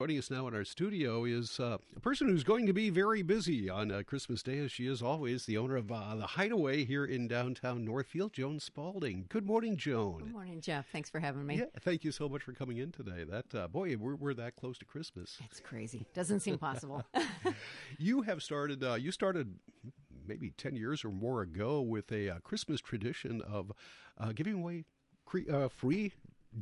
Joining us now in our studio is uh, a person who's going to be very busy on uh, Christmas Day, as she is always, the owner of uh, the Hideaway here in downtown Northfield, Joan Spaulding. Good morning, Joan. Good morning, Jeff. Thanks for having me. Yeah, thank you so much for coming in today. That uh, boy, we're, we're that close to Christmas. It's crazy. Doesn't seem possible. you have started. Uh, you started maybe ten years or more ago with a uh, Christmas tradition of giving away cre- free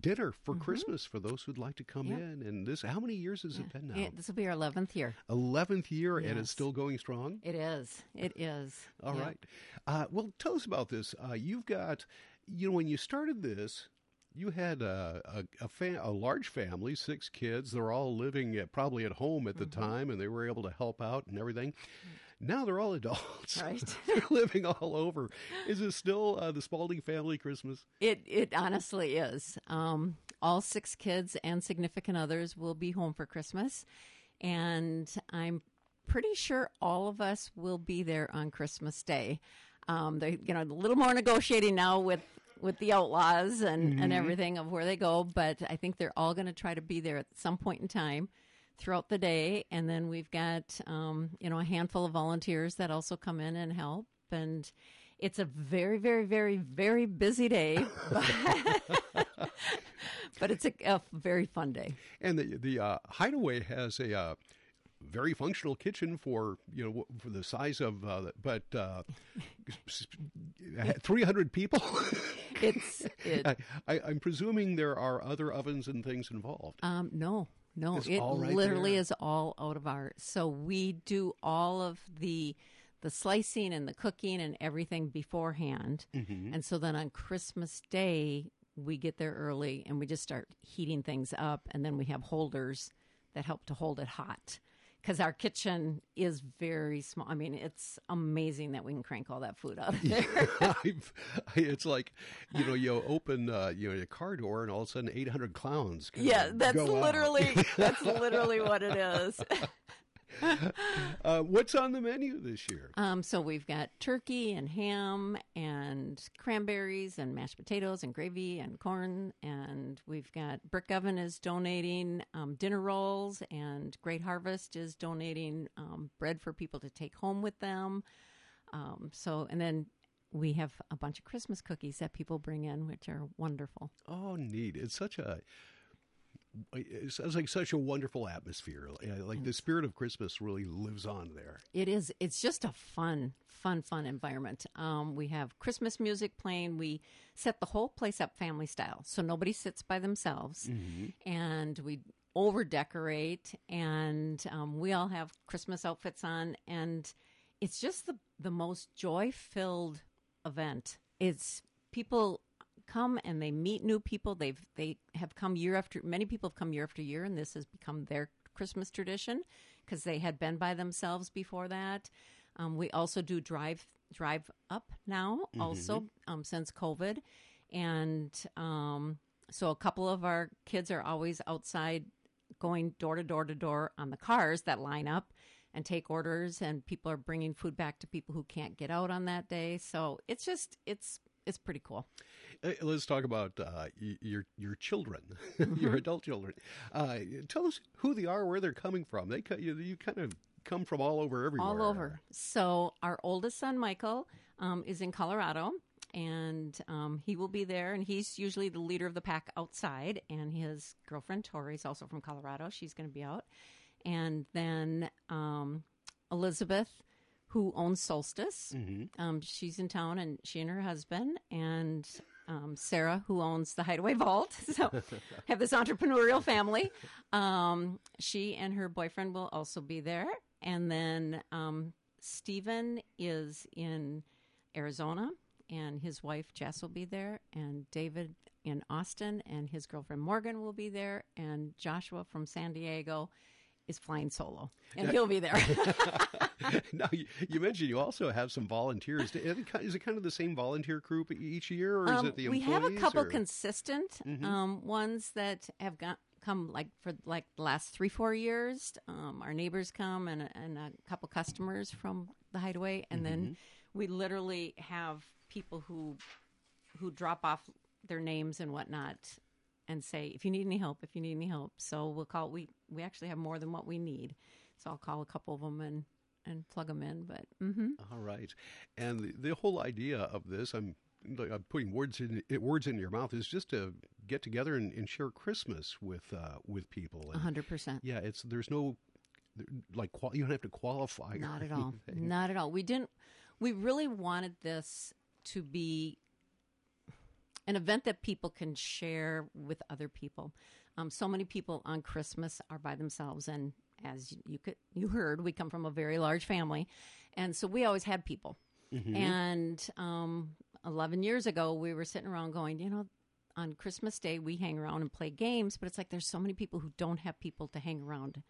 dinner for mm-hmm. Christmas for those who'd like to come yep. in. And this, how many years has yeah. it been now? It, this will be our eleventh year. Eleventh year, yes. and it's still going strong. It is. It is. All yep. right. Uh, well, tell us about this. Uh, you've got, you know, when you started this. You had a a, a, fam- a, large family, six kids. They're all living at, probably at home at the mm-hmm. time, and they were able to help out and everything. Now they're all adults. Right. they're living all over. Is it still uh, the Spaulding family Christmas? It it honestly is. Um, all six kids and significant others will be home for Christmas, and I'm pretty sure all of us will be there on Christmas Day. Um, they, you know, a little more negotiating now with with the outlaws and, mm-hmm. and everything of where they go, but I think they're all going to try to be there at some point in time throughout the day. And then we've got, um, you know, a handful of volunteers that also come in and help. And it's a very, very, very, very busy day, but, but it's a, a, very fun day. And the the uh, Hideaway has a uh, very functional kitchen for you know for the size of uh, but uh, 300 people it's it, I, am presuming there are other ovens and things involved um, no no it right literally there. is all out of our so we do all of the the slicing and the cooking and everything beforehand mm-hmm. and so then on christmas day we get there early and we just start heating things up and then we have holders that help to hold it hot because our kitchen is very small. I mean, it's amazing that we can crank all that food out of there. it's like you know, you open uh, you know your car door, and all of a sudden, eight hundred clowns. Yeah, that's literally that's literally what it is. uh, what's on the menu this year? Um, so we've got turkey and ham and cranberries and mashed potatoes and gravy and corn. And we've got Brick Oven is donating um, dinner rolls, and Great Harvest is donating um, bread for people to take home with them. Um, so, and then we have a bunch of Christmas cookies that people bring in, which are wonderful. Oh, neat! It's such a it sounds like such a wonderful atmosphere. Like the spirit of Christmas really lives on there. It is. It's just a fun, fun, fun environment. Um, we have Christmas music playing. We set the whole place up family style, so nobody sits by themselves, mm-hmm. and we over decorate, and um, we all have Christmas outfits on, and it's just the the most joy filled event. It's people come and they meet new people. They've they have come year after many people have come year after year, and this has become their Christmas tradition because they had been by themselves before that. Um, we also do drive drive up now, mm-hmm. also um, since COVID, and um, so a couple of our kids are always outside going door to door to door on the cars that line up and take orders and people are bringing food back to people who can't get out on that day so it's just it's it's pretty cool. Uh, let's talk about uh, your your children, mm-hmm. your adult children. Uh, tell us who they are, where they're coming from. They you, you kind of come from all over everywhere. All over. So our oldest son Michael um, is in Colorado. And um, he will be there, and he's usually the leader of the pack outside. And his girlfriend Tori is also from Colorado; she's going to be out. And then um, Elizabeth who owns Solstice. Mm-hmm. Um, she's in town, and she and her husband, and um, Sarah, who owns the Hideaway Vault. So have this entrepreneurial family. Um, she and her boyfriend will also be there, and then um, Stephen is in Arizona. And his wife Jess will be there, and David in Austin, and his girlfriend Morgan will be there, and Joshua from San Diego, is flying solo, and he'll be there. now, you, you, mentioned you also have some volunteers. Is it kind of the same volunteer group each year, or is um, it the employees? We have a couple or? consistent mm-hmm. um, ones that have got come like for like the last three four years. Um, our neighbors come and and a couple customers from the Hideaway, and mm-hmm. then we literally have people who who drop off their names and whatnot and say if you need any help, if you need any help. So we'll call. We we actually have more than what we need. So I'll call a couple of them and and plug them in. But mm-hmm. All right, and the, the whole idea of this, I'm, I'm putting words in words in your mouth, is just to get together and, and share Christmas with uh, with people. A hundred percent. Yeah, it's there's no like you don't have to qualify. Not at all. Not at all. We didn't. We really wanted this to be an event that people can share with other people. Um, so many people on Christmas are by themselves, and as you could you heard, we come from a very large family, and so we always had people. Mm-hmm. And um, eleven years ago, we were sitting around going, you know, on Christmas Day we hang around and play games, but it's like there's so many people who don't have people to hang around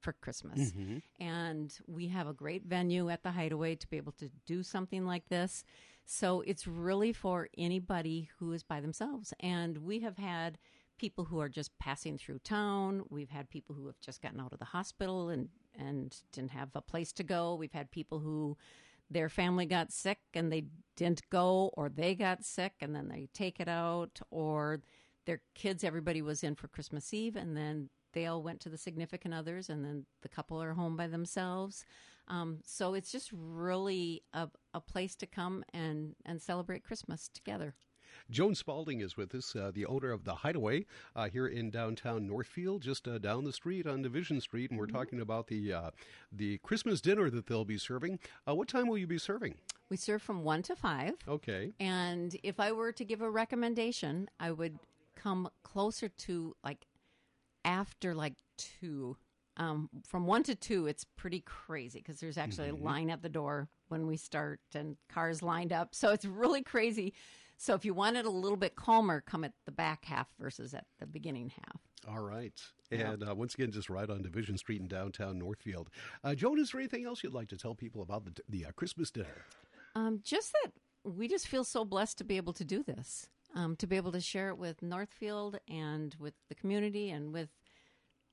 for Christmas. Mm-hmm. And we have a great venue at the Hideaway to be able to do something like this. So it's really for anybody who is by themselves. And we have had people who are just passing through town. We've had people who have just gotten out of the hospital and, and didn't have a place to go. We've had people who their family got sick and they didn't go, or they got sick and then they take it out, or their kids, everybody was in for Christmas Eve and then they all went to the significant others and then the couple are home by themselves. Um, so it's just really a, a place to come and, and celebrate Christmas together. Joan Spaulding is with us, uh, the owner of the Hideaway uh, here in downtown Northfield, just uh, down the street on Division Street, and we're mm-hmm. talking about the uh, the Christmas dinner that they'll be serving. Uh, what time will you be serving? We serve from one to five. Okay. And if I were to give a recommendation, I would come closer to like after like two. Um, from one to two, it's pretty crazy because there's actually mm-hmm. a line at the door when we start and cars lined up. So it's really crazy. So if you want it a little bit calmer, come at the back half versus at the beginning half. All right. And uh, once again, just right on Division Street in downtown Northfield. Uh, Joan, is there anything else you'd like to tell people about the, the uh, Christmas dinner? Um, just that we just feel so blessed to be able to do this, um, to be able to share it with Northfield and with the community and with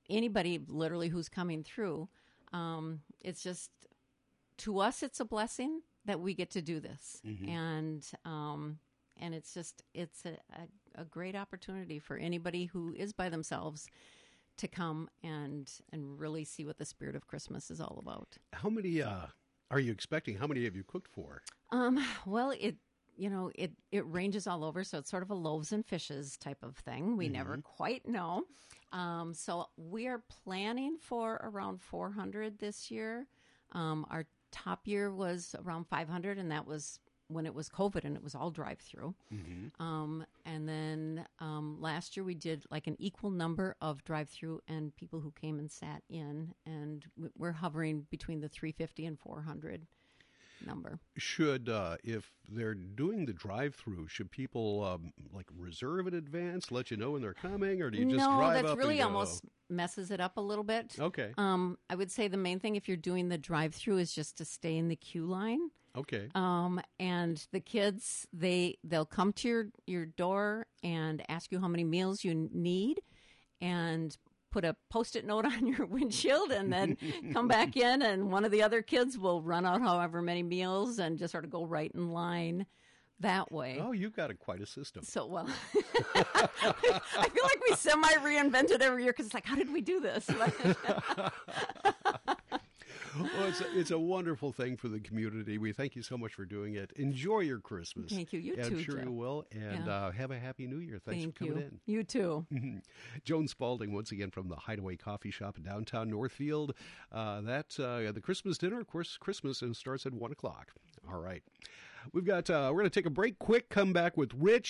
anybody literally who's coming through. Um, it's just, to us, it's a blessing that we get to do this. Mm-hmm. And, um, and it's just it's a, a, a great opportunity for anybody who is by themselves to come and and really see what the spirit of Christmas is all about. How many uh, are you expecting? How many have you cooked for? Um, well, it you know it it ranges all over, so it's sort of a loaves and fishes type of thing. We mm-hmm. never quite know. Um, so we are planning for around 400 this year. Um, our top year was around 500, and that was when it was COVID and it was all drive through. Mm-hmm. Um, and then um, last year we did like an equal number of drive through and people who came and sat in, and we're hovering between the 350 and 400 number. Should uh, if they're doing the drive-through, should people um, like reserve in advance, let you know when they're coming, or do you just no, drive that's really almost messes it up a little bit. Okay. Um, I would say the main thing if you're doing the drive-through is just to stay in the queue line. Okay. Um, and the kids they they'll come to your your door and ask you how many meals you need, and put a post-it note on your windshield and then come back in and one of the other kids will run out however many meals and just sort of go right in line that way. Oh, you've got a, quite a system. So, well, I feel like we semi reinvented every year because it's like, how did we do this? Well, it's a, it's a wonderful thing for the community. We thank you so much for doing it. Enjoy your Christmas. Thank you. You I'm too. I'm sure Jeff. you will. And yeah. uh, have a happy new year. Thanks thank for coming you. in. You too. Joan Spaulding, once again from the Hideaway Coffee Shop in downtown Northfield. Uh, that uh, the Christmas dinner, of course, Christmas and starts at one o'clock. All right. We've got, uh, we're going to take a break quick, come back with Rich